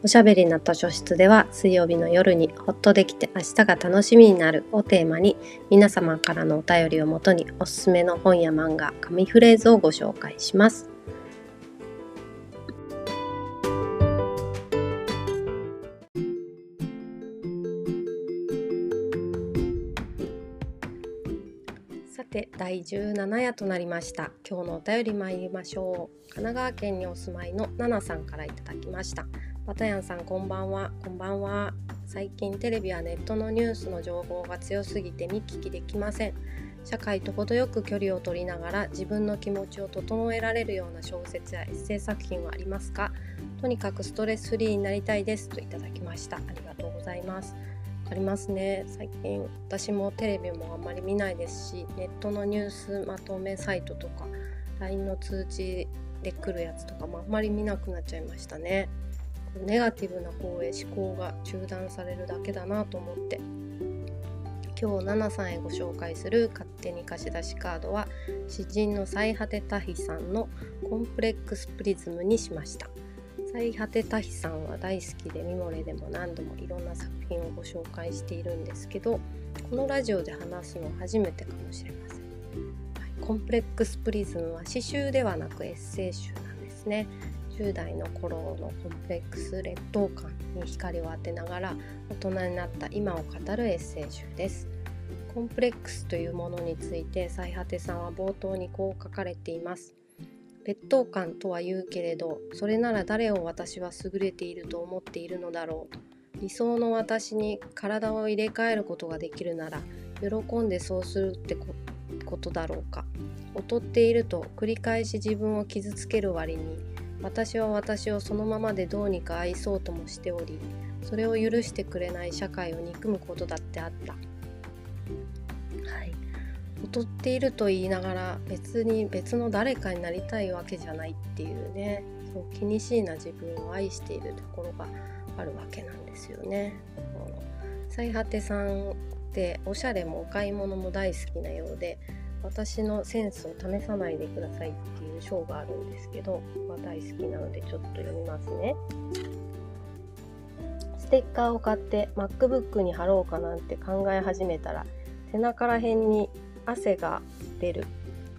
おしゃべりな図書室では水曜日の夜にほっとできて明日が楽しみになるをテーマに皆様からのお便りをもとにおすすめの本や漫画、紙フレーズをご紹介します。さて第17夜となりました。今日のお便り参りましょう。神奈川県にお住まいのナナさんからいただきました。バタヤンさんこんばんは。こんばんは。最近テレビやネットのニュースの情報が強すぎて見聞きできません。社会と程よく距離を取りながら自分の気持ちを整えられるような小説やエッセイ作品はありますか？とにかくストレスフリーになりたいですといただきました。ありがとうございます。ありますね。最近私もテレビもあんまり見ないですしネットのニュースまとめサイトとか LINE の通知で来るやつとかもあんまり見なくなっちゃいましたね。ネガティブな方へ思考が中断されるだけだなと思って。今日ナナさんへご紹介する勝手に貸し出しカードは詩人の最果てタヒさんのコンプレックスプリズムにしました。最果てタヒさんは大好きでミモレでも何度もいろんな作品をご紹介しているんですけどこのラジオで話すの初めてかもしれません、はい、コンプレックスプリズムは詩集ではなくエッセイ集なんですね。10代の頃のコンプレックス劣等感に光を当てながら大人になった今を語るエッセイ集です。コンプレックスというものについて最果てさんは冒頭にこう書かれています。劣等感とは言うけれどそれなら誰を私は優れていると思っているのだろう理想の私に体を入れ替えることができるなら喜んでそうするってことだろうか。劣っていると繰り返し自分を傷つける割に私は私をそのままでどうにか愛そうともしておりそれを許してくれない社会を憎むことだってあった。はい。劣っていると言いながら別に別の誰かになりたいわけじゃないっていうねそう気にしいな自分を愛しているところがあるわけなんですよね。最果てさんっておしゃれもお買い物も大好きなようで私のセンスを試さないでくださいっていう章があるんですけど、まあ、大好きなのでちょっと読みますね。ステッカーを買って MacBook に貼ろうかなんて考え始めたら背中ら辺に汗が出る。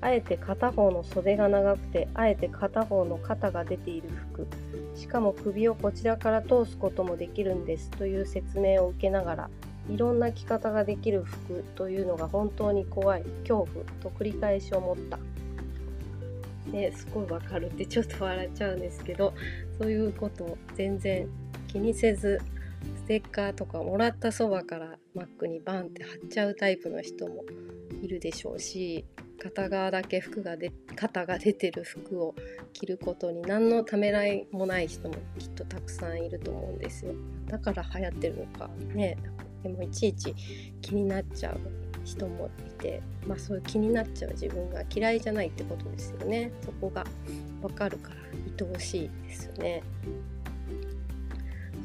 あえて片方の袖が長くてあえて片方の肩が出ている服しかも首をこちらから通すこともできるんですという説明を受けながらいろんな着方ができる服というのが本当に怖い恐怖と繰り返し思った。ですごいわかるってちょっと笑っちゃうんですけどそういうことを全然気にせずステッカーとかもらったそばからマックにバンって貼っちゃうタイプの人もいるでしょうし片側だけ服がで肩が出てる服を着ることに何のためらいもない人もきっとたくさんいると思うんですよ。だから流行ってるのか。ねでもいちいち気になっちゃう人もいて、まあ、そういう気になっちゃう自分が嫌いじゃないってことですよね。そこが分かるから愛おしいですよね。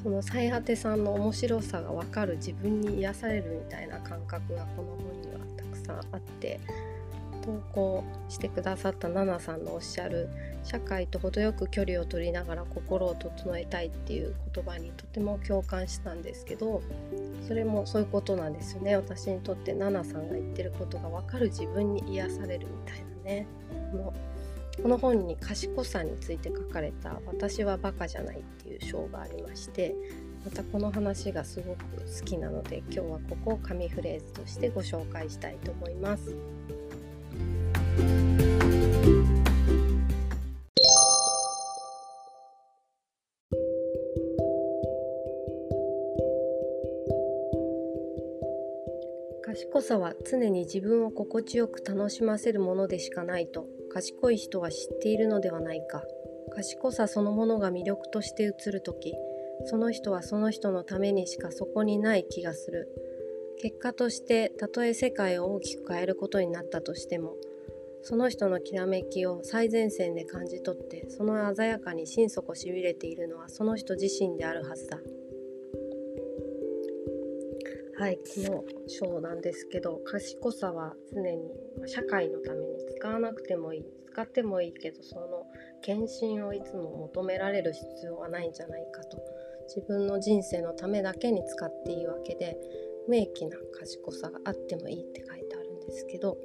その最果てさんの面白さが分かる自分に癒されるみたいな感覚がこの本にはたくさんあって投稿してくださったナナさんのおっしゃる社会と程よく距離を取りながら心を整えたいっていう言葉にとても共感したんですけどそれもそういうことなんですよね私にとってナナさんが言ってることが分かる自分に癒されるみたいなねこのこの本に賢さについて書かれた「私はバカじゃない」っていう章がありましてまたこの話がすごく好きなので今日はここを紙フレーズとしてご紹介したいと思います。賢さは常に自分を心地よく楽しませるものでしかないと賢い人は知っているのではないか。賢さそのものが魅力として映る時その人はその人のためにしかそこにない気がする。結果としてたとえ世界を大きく変えることになったとしてもその人のきらめきを最前線で感じ取ってその鮮やかに心底しびれているのはその人自身であるはずだ。はいこの章なんですけど賢さは常に社会のために使わなくてもいい。使ってもいいけどその献身をいつも求められる必要はないんじゃないかと。自分の人生のためだけに使っていいわけで無益な賢さがあってもいいって書いてあるんですけど、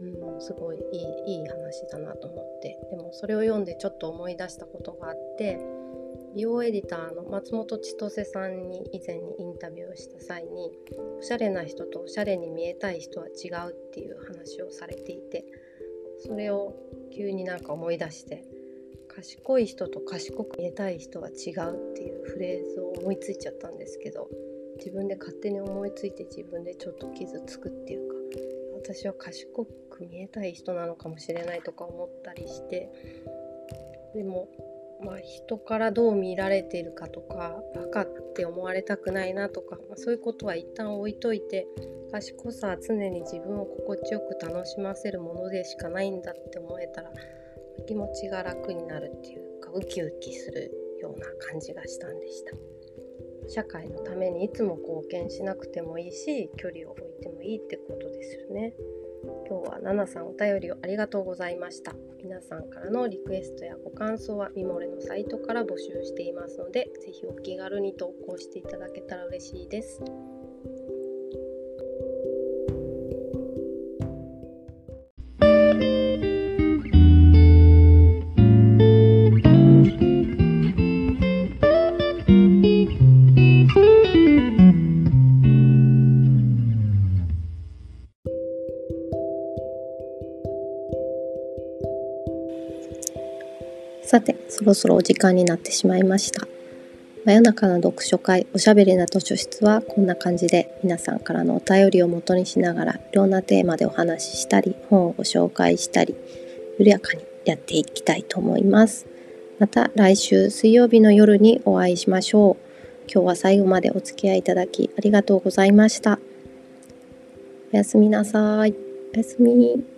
うん、すごいいいいい話だなと思って。でもそれを読んでちょっと思い出したことがあって美容エディターの松本千歳さんに以前にインタビューをした際におしゃれな人とおしゃれに見えたい人は違うっていう話をされていてそれを急になんか思い出して賢い人と賢く見えたい人は違うっていうフレーズを思いついちゃったんですけど自分で勝手に思いついて自分でちょっと傷つくっていうか私は賢く見えたい人なのかもしれないとか思ったりしてでもまあ人からどう見られているかとかバカって思われたくないなとか、まあ、そういうことは一旦置いといて賢さは常に自分を心地よく楽しませるものでしかないんだって思えたら気持ちが楽になるっていうかウキウキするような感じがしたんでした。社会のためにいつも貢献しなくてもいいし距離を置いてもいいってことですよね。今日はナナさんお便りをありがとうございました。皆さんからのリクエストやご感想はミモレのサイトから募集していますので是非お気軽に投稿していただけたら嬉しいです。さて、そろそろお時間になってしまいました。真夜中の読書会おしゃべりな図書室はこんな感じで皆さんからのお便りを元にしながらいろんなテーマでお話ししたり本をご紹介したり緩やかにやっていきたいと思います。また来週水曜日の夜にお会いしましょう。今日は最後までお付き合いいただきありがとうございました。おやすみなさい。おやすみ。